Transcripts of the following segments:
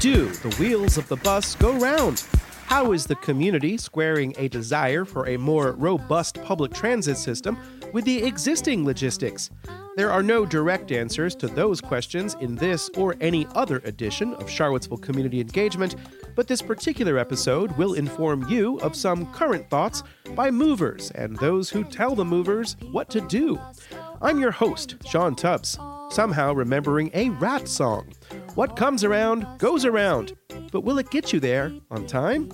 do the wheels of the bus go round? How is the community squaring a desire for a more robust public transit system with the existing logistics? There are no direct answers to those questions in this or any other edition of Charlottesville Community Engagement, but this particular episode will inform you of some current thoughts by movers and those who tell the movers what to do. I'm your host, Sean Tubbs, somehow remembering a Ratt song. What comes around goes around, but will it get you there on time?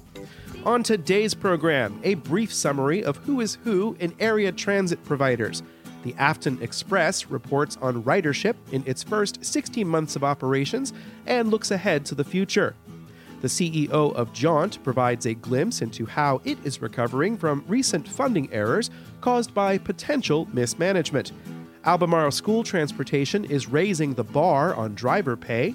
On today's program, a brief summary of who is who in area transit providers. The Afton Express reports on ridership in its first 16 months of operations and looks ahead to the future. The CEO of Jaunt provides a glimpse into how it is recovering from recent funding errors caused by potential mismanagement. Albemarle School Transportation is raising the bar on driver pay.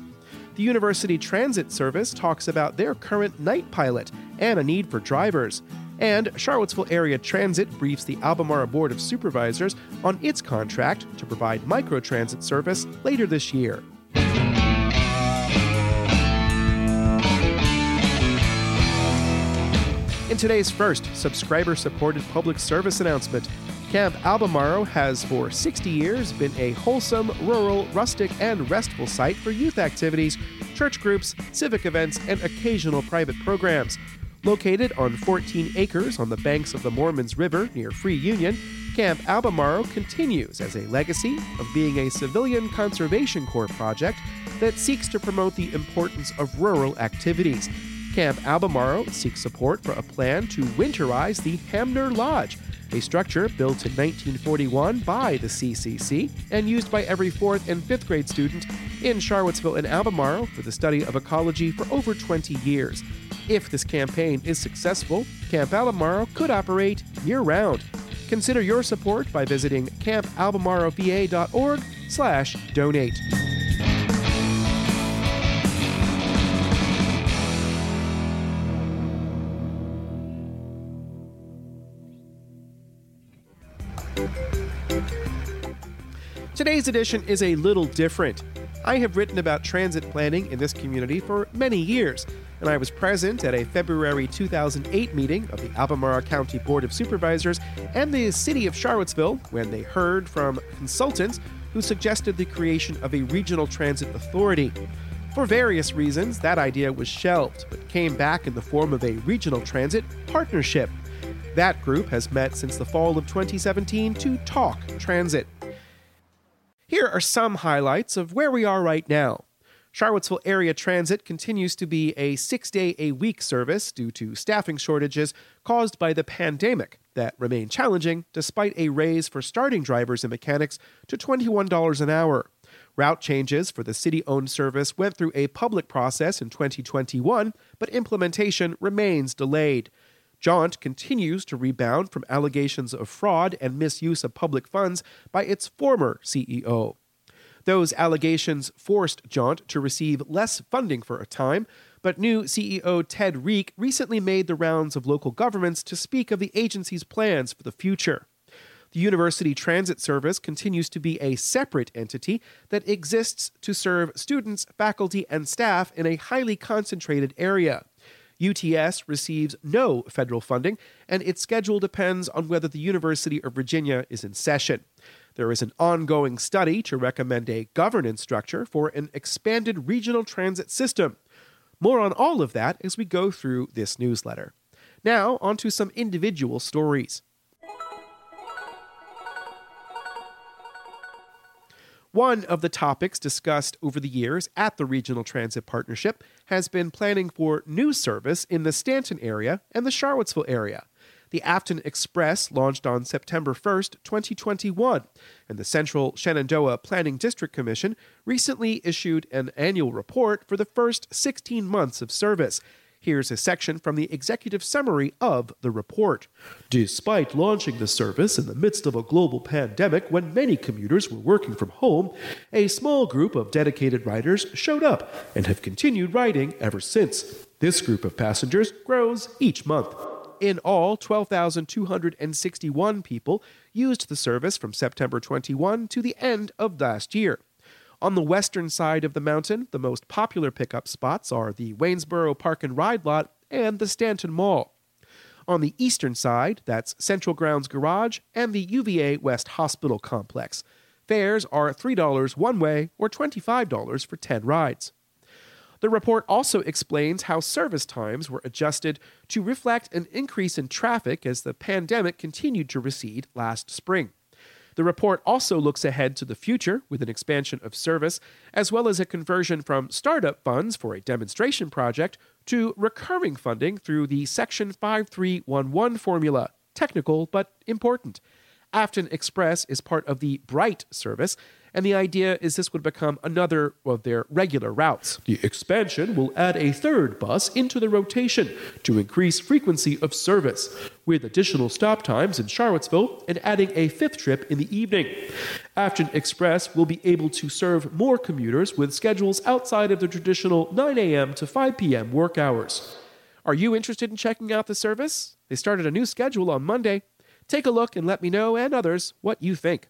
The University Transit Service talks about their current night pilot and a need for drivers. And Charlottesville Area Transit briefs the Albemarle Board of Supervisors on its contract to provide microtransit service later this year. In today's first subscriber supported public service announcement, Camp Albemarle has for 60 years been a wholesome, rural, rustic, and restful site for youth activities, church groups, civic events, and occasional private programs. Located on 14 acres on the banks of the Moormans River near Free Union, Camp Albemarle continues as a legacy of being a civilian conservation corps project that seeks to promote the importance of rural activities. Camp Albemarle seeks support for a plan to winterize the Hamner Lodge, a structure built in 1941 by the CCC and used by every fourth and fifth grade student in Charlottesville and Albemarle for the study of ecology for over 20 years. If this campaign is successful, Camp Albemarle could operate year round. Consider your support by visiting campalbemarleva.org slash donate. Today's edition is a little different. I have written about transit planning in this community for many years, and I was present at a February 2008 meeting of the Albemarle County Board of Supervisors and the City of Charlottesville when they heard from consultants who suggested the creation of a regional transit authority. For various reasons, that idea was shelved, but came back in the form of a regional transit partnership. That group has met since the fall of 2017 to talk transit. Here are some highlights of where we are right now. Charlottesville Area Transit continues to be a six day a week service due to staffing shortages caused by the pandemic that remain challenging despite a raise for starting drivers and mechanics to $21 an hour. Route changes for the city owned service went through a public process in 2021, but implementation remains delayed. Jaunt continues to rebound from allegations of fraud and misuse of public funds by its former CEO. Those allegations forced Jaunt to receive less funding for a time, but new CEO Ted Rieck recently made the rounds of local governments to speak of the agency's plans for the future. The University Transit Service continues to be a separate entity that exists to serve students, faculty, and staff in a highly concentrated area. UTS receives no federal funding, and its schedule depends on whether the University of Virginia is in session. There is an ongoing study to recommend a governance structure for an expanded regional transit system. More on all of that as we go through this newsletter. Now, on to some individual stories. One of the topics discussed over the years at the Regional Transit Partnership has been planning for new service in the Staunton area and the Charlottesville area. The Afton Express launched on September 1st, 2021, and the Central Shenandoah Planning District Commission recently issued an annual report for the first 16 months of service, Here's a section from the executive summary of the report. Despite launching the service in the midst of a global pandemic when many commuters were working from home, a small group of dedicated riders showed up and have continued riding ever since. This group of passengers grows each month. In all, 12,261 people used the service from September 21 to the end of last year. On the western side of the mountain, the most popular pickup spots are the Waynesboro Park and Ride Lot and the Staunton Mall. On the eastern side, that's Central Grounds Garage and the UVA West Hospital Complex. Fares are $3 one way or $25 for 10 rides. The report also explains how service times were adjusted to reflect an increase in traffic as the pandemic continued to recede last spring. The report also looks ahead to the future with an expansion of service, as well as a conversion from startup funds for a demonstration project to recurring funding through the Section 5311 formula. Technical, but important. Afton Express is part of the BRITE service, and the idea is this would become another of their regular routes. The expansion will add a third bus into the rotation to increase frequency of service, with additional stop times in Charlottesville and adding a fifth trip in the evening. Afton Express will be able to serve more commuters with schedules outside of the traditional 9 a.m. to 5 p.m. work hours. Are you interested in checking out the service? They started a new schedule on Monday. Take a look and let me know and others what you think.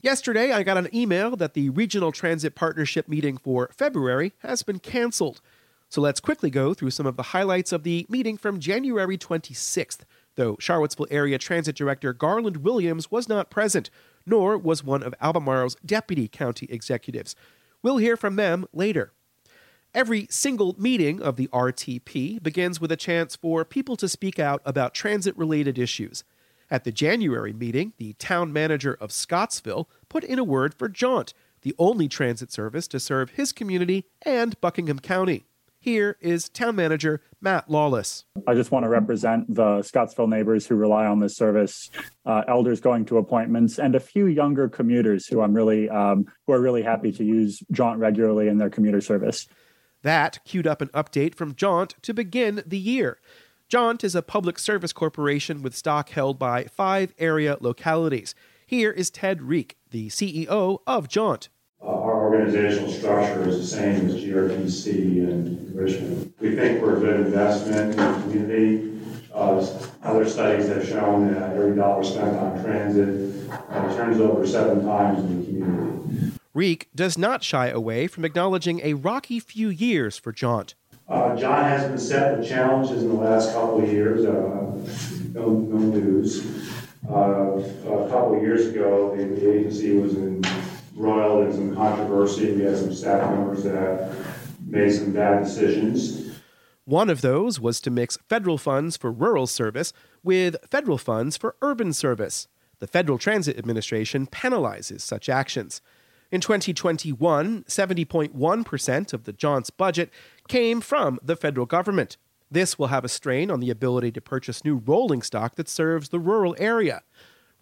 Yesterday, I got an email that the Regional Transit Partnership meeting for February has been canceled. So let's quickly go through some of the highlights of the meeting from January 26th, though Charlottesville Area Transit Director Garland Williams was not present, nor was one of Albemarle's deputy county executives. We'll hear from them later. Every single meeting of the RTP begins with a chance for people to speak out about transit related issues. At the January meeting, the town manager of Scottsville put in a word for Jaunt, the only transit service to serve his community and Buckingham County. Here is town manager Matt Lawless. I just want to represent the Scottsville neighbors who rely on this service, uh, elders going to appointments, and a few younger commuters who I'm really um, who are really happy to use Jaunt regularly in their commuter service. That queued up an update from Jaunt to begin the year. Jaunt is a public service corporation with stock held by five area localities. Here is Ted Rieck, the CEO of Jaunt. Uh, our organizational structure is the same as GRTC in Richmond. We think we're a good investment in the community. Uh, other studies have shown that every dollar spent on transit uh, turns over seven times in the community. Rieck does not shy away from acknowledging a rocky few years for Jaunt. Uh, Jaunt has been set with challenges in the last couple of years. Uh, no, no news. Uh, a couple of years ago, the, the agency was embroiled in some controversy. We had some staff members that made some bad decisions. One of those was to mix federal funds for rural service with federal funds for urban service. The Federal Transit Administration penalizes such actions. In 2021, 70.1% of the Jaunt's budget came from the federal government. This will have a strain on the ability to purchase new rolling stock that serves the rural area.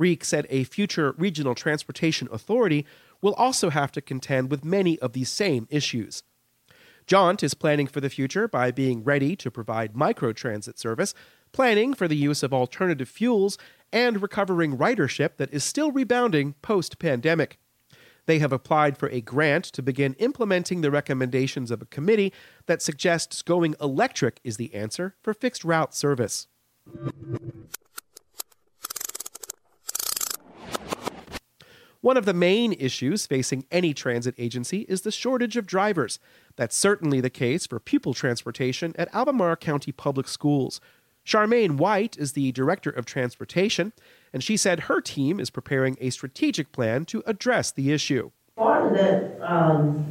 Rieck said a future regional transportation authority will also have to contend with many of these same issues. Jaunt is planning for the future by being ready to provide microtransit service, planning for the use of alternative fuels, and recovering ridership that is still rebounding post pandemic. They have applied for a grant to begin implementing the recommendations of a committee that suggests going electric is the answer for fixed route service. One of the main issues facing any transit agency is the shortage of drivers. That's certainly the case for pupil transportation at Albemarle County Public Schools. Charmaine White is the Director of Transportation, and she said her team is preparing a strategic plan to address the issue. Part of that um,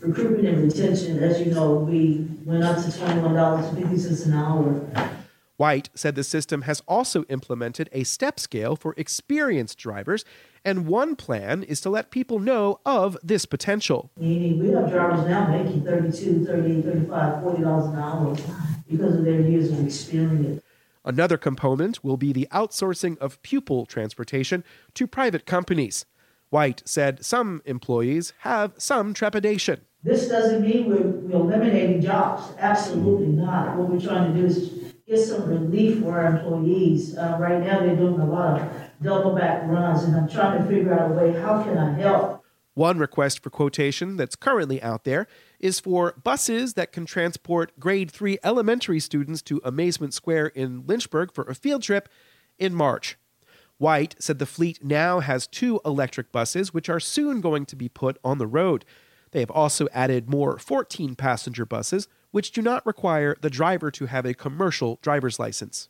recruitment and retention, as you know, we went up to $21.50 an hour. White said the system has also implemented a step scale for experienced drivers, and one plan is to let people know of this potential. Meaning, we have drivers now making 32 38 35 $40 an hour because of their years of experience. Another component will be the outsourcing of pupil transportation to private companies. White said some employees have some trepidation. This doesn't mean we're, we're eliminating jobs. Absolutely not. What we're trying to do is get some relief for our employees. Uh, right now, they're doing a lot of double back runs, and I'm trying to figure out a way how can I help one request for quotation that's currently out there is for buses that can transport grade 3 elementary students to Amazement Square in Lynchburg for a field trip in March. White said the fleet now has two electric buses, which are soon going to be put on the road. They have also added more 14 passenger buses, which do not require the driver to have a commercial driver's license.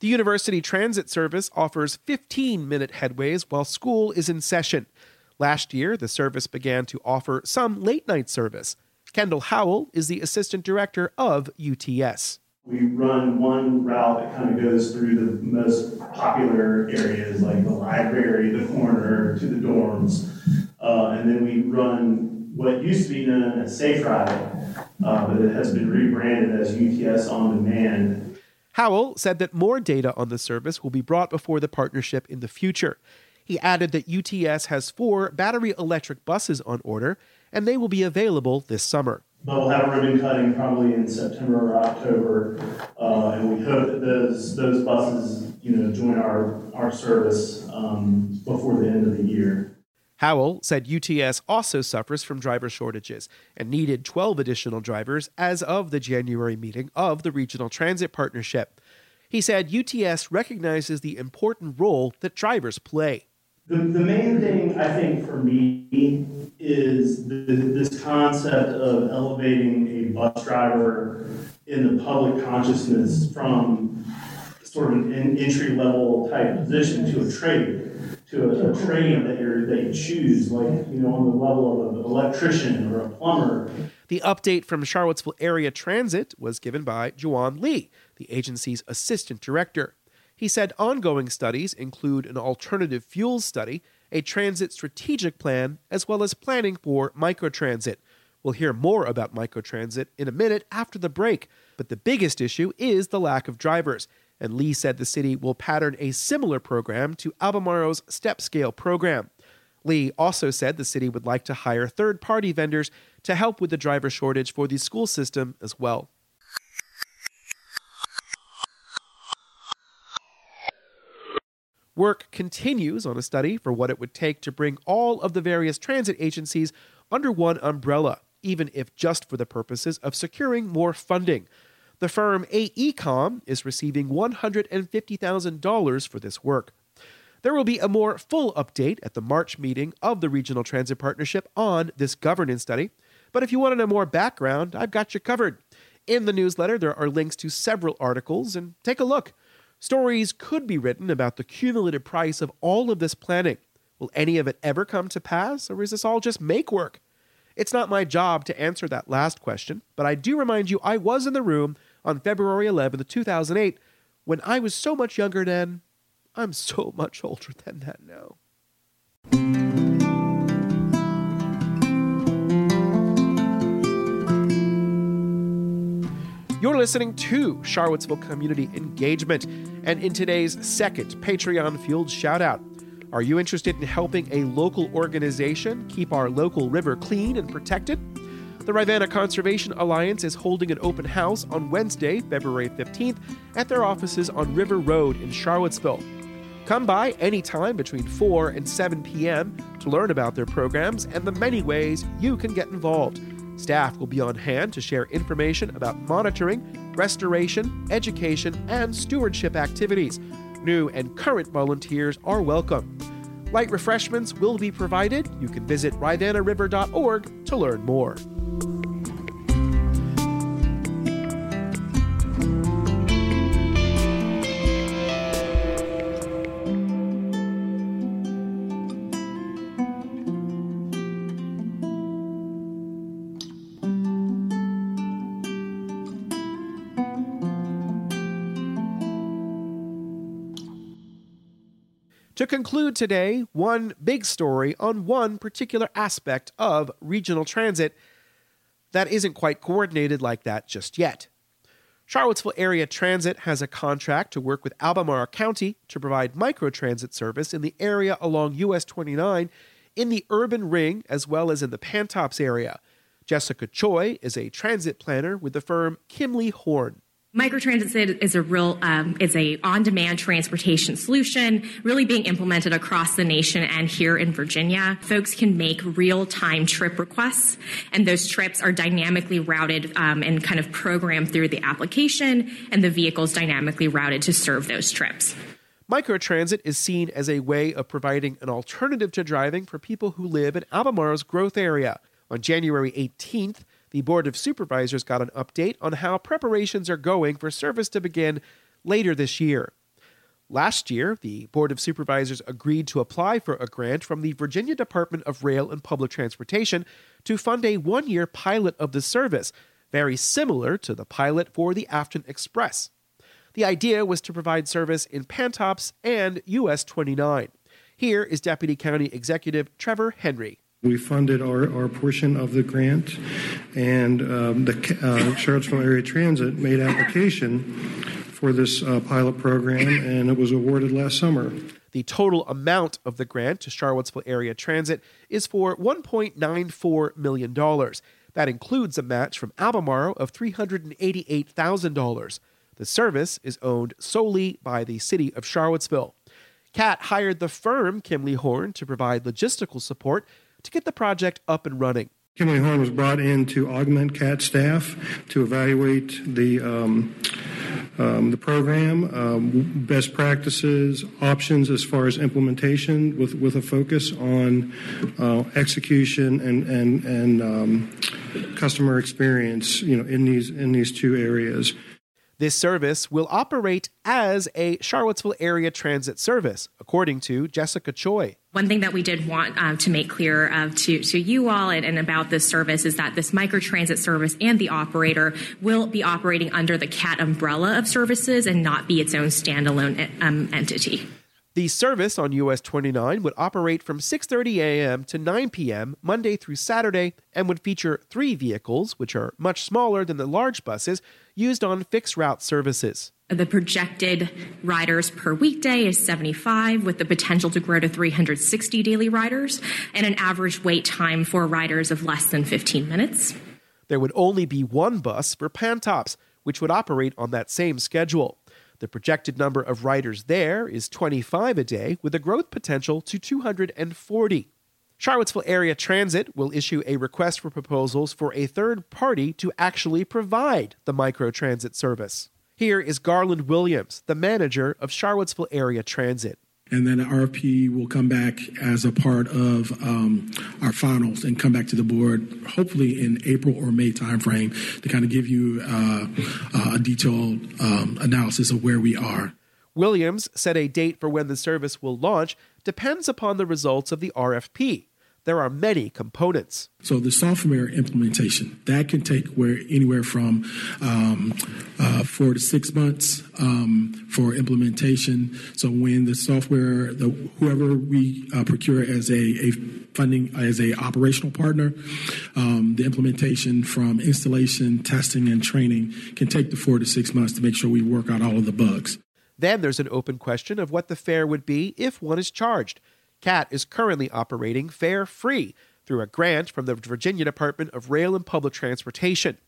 The University Transit Service offers 15 minute headways while school is in session. Last year, the service began to offer some late night service. Kendall Howell is the assistant director of UTS. We run one route that kind of goes through the most popular areas like the library, the corner, to the dorms. Uh, and then we run what used to be known as Safe Ride, uh, but it has been rebranded as UTS On Demand. Howell said that more data on the service will be brought before the partnership in the future. He added that UTS has four battery electric buses on order, and they will be available this summer. But we'll have a ribbon cutting probably in September or October, uh, and we hope that those those buses, you know, join our our service um, before the end of the year. Howell said UTS also suffers from driver shortages and needed 12 additional drivers as of the January meeting of the Regional Transit Partnership. He said UTS recognizes the important role that drivers play. The, the main thing I think for me is the, this concept of elevating a bus driver in the public consciousness from sort of an entry level type position to a trade to a, a that you that you choose, like you know, on the level of an electrician or a plumber. The update from Charlottesville Area Transit was given by Juan Lee, the agency's assistant director. He said ongoing studies include an alternative fuels study, a transit strategic plan, as well as planning for microtransit. We'll hear more about microtransit in a minute after the break, but the biggest issue is the lack of drivers and Lee said the city will pattern a similar program to Albemarle's step scale program. Lee also said the city would like to hire third party vendors to help with the driver shortage for the school system as well. Work continues on a study for what it would take to bring all of the various transit agencies under one umbrella, even if just for the purposes of securing more funding. The firm AECOM is receiving $150,000 for this work. There will be a more full update at the March meeting of the Regional Transit Partnership on this governance study. But if you want to know more background, I've got you covered. In the newsletter, there are links to several articles, and take a look. Stories could be written about the cumulative price of all of this planning. Will any of it ever come to pass, or is this all just make work? It's not my job to answer that last question, but I do remind you I was in the room on February 11, 2008, when I was so much younger then. I'm so much older than that now. You're listening to Charlottesville Community Engagement, and in today's second Patreon fueled shout out, are you interested in helping a local organization keep our local river clean and protected? The Rivanna Conservation Alliance is holding an open house on Wednesday, February 15th, at their offices on River Road in Charlottesville. Come by anytime between 4 and 7 p.m. to learn about their programs and the many ways you can get involved. Staff will be on hand to share information about monitoring, restoration, education, and stewardship activities. New and current volunteers are welcome. Light refreshments will be provided. You can visit rivannariver.org to learn more. Conclude today, one big story on one particular aspect of regional transit that isn't quite coordinated like that just yet. Charlottesville Area Transit has a contract to work with Albemarle County to provide microtransit service in the area along US 29 in the urban ring as well as in the Pantops area. Jessica Choi is a transit planner with the firm Kimley Horn. Microtransit is a real, um, it's a on-demand transportation solution, really being implemented across the nation and here in Virginia. Folks can make real-time trip requests, and those trips are dynamically routed um, and kind of programmed through the application, and the vehicles dynamically routed to serve those trips. Microtransit is seen as a way of providing an alternative to driving for people who live in Albemarle's growth area. On January 18th, the Board of Supervisors got an update on how preparations are going for service to begin later this year. Last year, the Board of Supervisors agreed to apply for a grant from the Virginia Department of Rail and Public Transportation to fund a one year pilot of the service, very similar to the pilot for the Afton Express. The idea was to provide service in Pantops and US 29. Here is Deputy County Executive Trevor Henry. We funded our, our portion of the grant, and um, the uh, Charlottesville Area Transit made application for this uh, pilot program, and it was awarded last summer. The total amount of the grant to Charlottesville Area Transit is for $1.94 million. That includes a match from Albemarle of $388,000. The service is owned solely by the city of Charlottesville. CAT hired the firm Kimley Horn to provide logistical support to get the project up and running. Kimley Horn was brought in to augment CAT staff to evaluate the um, um, the program, um, best practices, options as far as implementation, with with a focus on uh, execution and and and um, customer experience. You know, in these in these two areas. This service will operate as a Charlottesville area transit service, according to Jessica Choi. One thing that we did want um, to make clear uh, to, to you all and, and, about this service is that this microtransit service and the operator will be operating under the CAT umbrella of services and not be its own standalone um, entity. The service on US 29 would operate from 6:30 a.m. to 9 p.m. Monday through Saturday and would feature 3 vehicles which are much smaller than the large buses used on fixed route services. The projected riders per weekday is 75 with the potential to grow to 360 daily riders and an average wait time for riders of less than 15 minutes. There would only be one bus for Pantops, which would operate on that same schedule. The projected number of riders there is 25 a day, with a growth potential to 240. Charlottesville Area Transit will issue a request for proposals for a third party to actually provide the microtransit service. Here is Garland Williams, the manager of Charlottesville Area Transit and then the RFP will come back as a part of um, our finals and come back to the board, hopefully in April or May timeframe, to kind of give you uh, uh, a detailed um, analysis of where we are. Williams said a date for when the service will launch depends upon the results of the RFP there are many components. So the software implementation that can take where anywhere from um, four to six months um, for implementation. So when the software, the, whoever we uh, procure as a, a, funding as a operational partner, um, the implementation from installation, testing, and training can take the four to six months to make sure we work out all of the bugs. Then there's an open question of what the fare would be if one is charged. CAT is currently operating fare free through a grant from the Virginia Department of Rail and Public Transportation.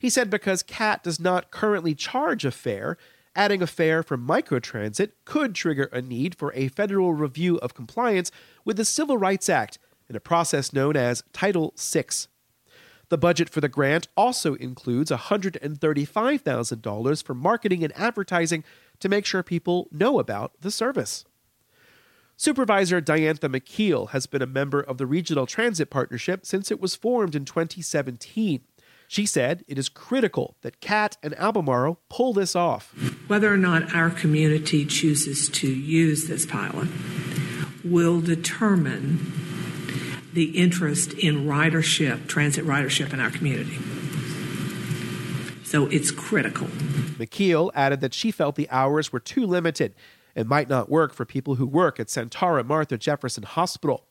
He said because CAT does not currently charge a fare, adding a fare for microtransit could trigger a need for a federal review of compliance with the Civil Rights Act in a process known as Title VI. The budget for the grant also includes $135,000 for marketing and advertising to make sure people know about the service. Supervisor Diantha McKeel has been a member of the Regional Transit Partnership since it was formed in 2017. She said it is critical that CAT and Albemarle pull this off. Whether or not our community chooses to use this pilot will determine the interest in ridership, transit ridership in our community. So it's critical. McKeel added that she felt the hours were too limited and might not work for people who work at Sentara Martha Jefferson Hospital.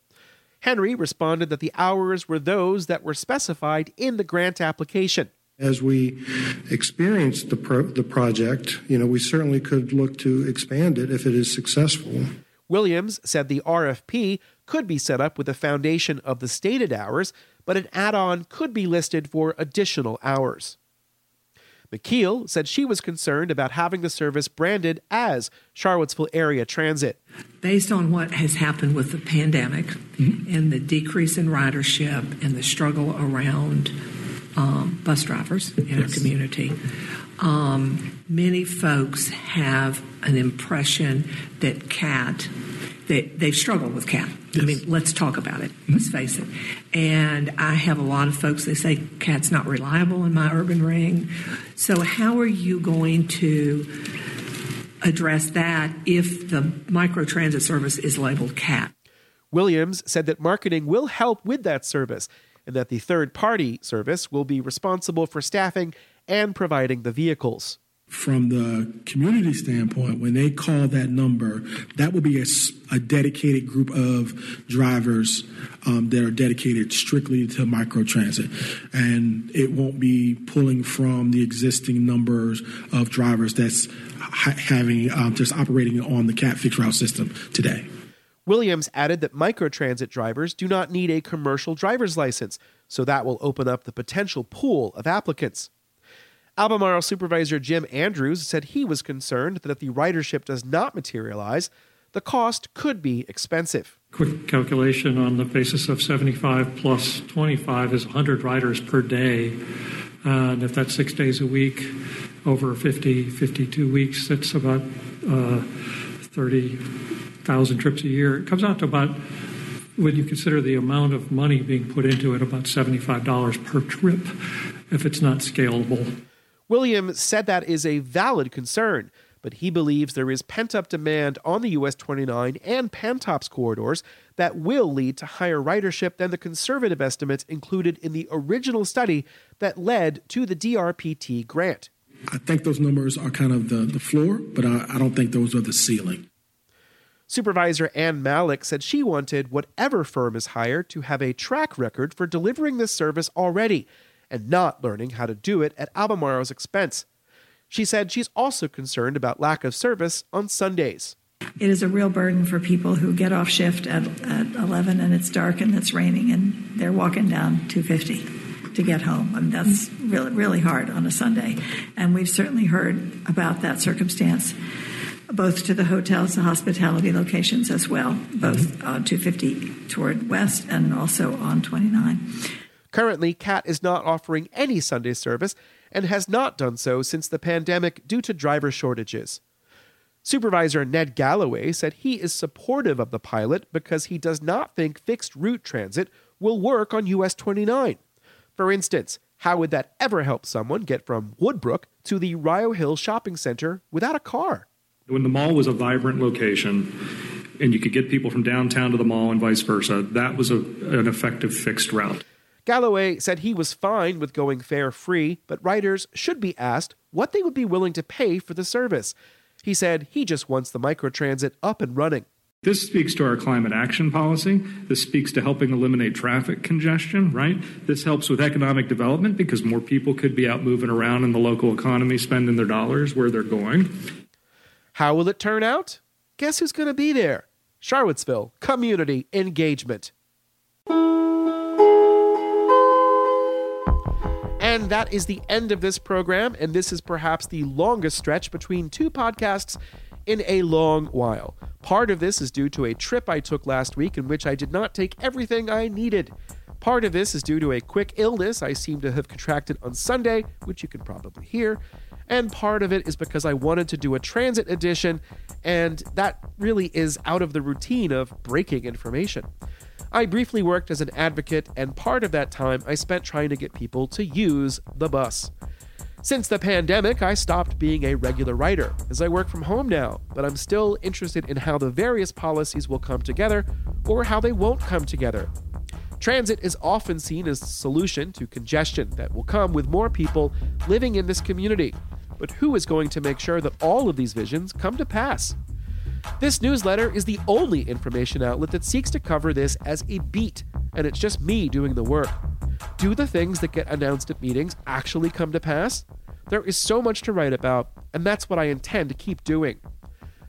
Henry responded that the hours were those that were specified in the grant application. As we experienced the, pro- the project, you know, we certainly could look to expand it if it is successful. Williams said the RFP could be set up with a foundation of the stated hours, but an add on could be listed for additional hours. McKeel said she was concerned about having the service branded as Charlottesville Area Transit. Based on what has happened with the pandemic mm-hmm. and the decrease in ridership and the struggle around um, bus drivers in yes. our community, um, many folks have an impression that CAT, they, they've struggled with CAT. Yes. I mean, let's talk about it. Mm-hmm. Let's face it. And I have a lot of folks, they say CAT's not reliable in my urban ring. So, how are you going to address that if the microtransit service is labeled CAT? Williams said that marketing will help with that service and that the third party service will be responsible for staffing and providing the vehicles. From the community standpoint, when they call that number, that will be a, a dedicated group of drivers um, that are dedicated strictly to microtransit. And it won't be pulling from the existing numbers of drivers that's ha- having um, just operating on the CAT route system today. Williams added that microtransit drivers do not need a commercial driver's license, so that will open up the potential pool of applicants. Albemarle Supervisor Jim Andrews said he was concerned that if the ridership does not materialize, the cost could be expensive. Quick calculation on the basis of 75 plus 25 is 100 riders per day. And if that's six days a week, over 50, 52 weeks, that's about uh, 30 thousand trips a year. It comes out to about, when you consider the amount of money being put into it, about $75 per trip if it's not scalable. William said that is a valid concern, but he believes there is pent up demand on the US 29 and Pantops corridors that will lead to higher ridership than the conservative estimates included in the original study that led to the DRPT grant. I think those numbers are kind of the, the floor, but I, I don't think those are the ceiling. Supervisor Ann Mallek said she wanted whatever firm is hired to have a track record for delivering this service already and not learning how to do it at Albemarle's expense. She said she's also concerned about lack of service on Sundays. It is a real burden for people who get off shift at, at 11 and it's dark and it's raining and they're walking down 250 to get home. I mean, that's really, really hard on a Sunday. And we've certainly heard about that circumstance both to the hotels the hospitality locations as well, both mm-hmm. uh, 250 toward west and also on 29. Currently, CAT is not offering any Sunday service and has not done so since the pandemic due to driver shortages. Supervisor Ned Gallaway said he is supportive of the pilot because he does not think fixed route transit will work on US 29. For instance, how would that ever help someone get from Woodbrook to the Rio Hill shopping center without a car? When the mall was a vibrant location and you could get people from downtown to the mall and vice versa, that was a, an effective fixed route. Gallaway said he was fine with going fare free, but riders should be asked what they would be willing to pay for the service. He said he just wants the microtransit up and running. This speaks to our climate action policy. This speaks to helping eliminate traffic congestion, right? This helps with economic development because more people could be out moving around in the local economy, spending their dollars where they're going. How will it turn out? Guess who's going to be there? Charlottesville Community Engagement. And that is the end of this program, and this is perhaps the longest stretch between two podcasts in a long while. Part of this is due to a trip I took last week in which I did not take everything I needed. Part of this is due to a quick illness I seem to have contracted on Sunday, which you can probably hear. And part of it is because I wanted to do a transit edition, and that really is out of the routine of breaking information. I briefly worked as an advocate, and part of that time I spent trying to get people to use the bus. Since the pandemic, I stopped being a regular writer, as I work from home now, but I'm still interested in how the various policies will come together or how they won't come together. Transit is often seen as the solution to congestion that will come with more people living in this community. But who is going to make sure that all of these visions come to pass? This newsletter is the only information outlet that seeks to cover this as a beat, and it's just me doing the work. Do the things that get announced at meetings actually come to pass? There is so much to write about, and that's what I intend to keep doing.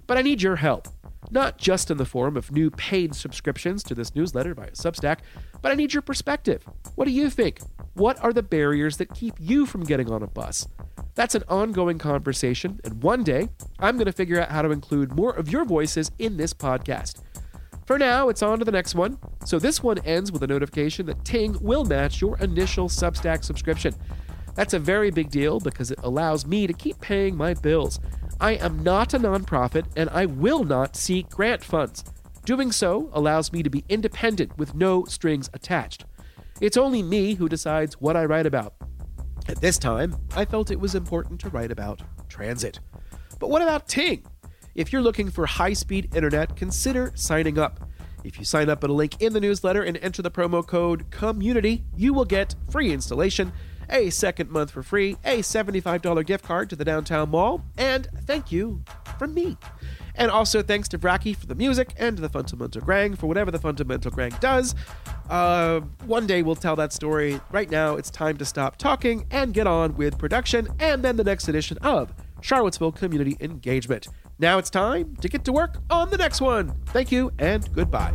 But I need your help not just in the form of new paid subscriptions to this newsletter via Substack, but I need your perspective. What do you think? What are the barriers that keep you from getting on a bus? That's an ongoing conversation, and one day I'm going to figure out how to include more of your voices in this podcast. For now, it's on to the next one. So this one ends with a notification that Ting will match your initial Substack subscription. That's a very big deal because it allows me to keep paying my bills. I am not a nonprofit and I will not seek grant funds. Doing so allows me to be independent with no strings attached. It's only me who decides what I write about. At this time, I felt it was important to write about transit. But what about Ting? If you're looking for high speed internet, consider signing up. If you sign up at a link in the newsletter and enter the promo code COMMUNITY, you will get free installation, a second month for free, a $75 gift card to the downtown mall, and thank you from me. And also thanks to Bracky for the music and to the Fundamental Grang for whatever the Fundamental Grang does. Uh, one day we'll tell that story. Right now, it's time to stop talking and get on with production and then the next edition of Charlottesville Community Engagement. Now it's time to get to work on the next one. Thank you and goodbye.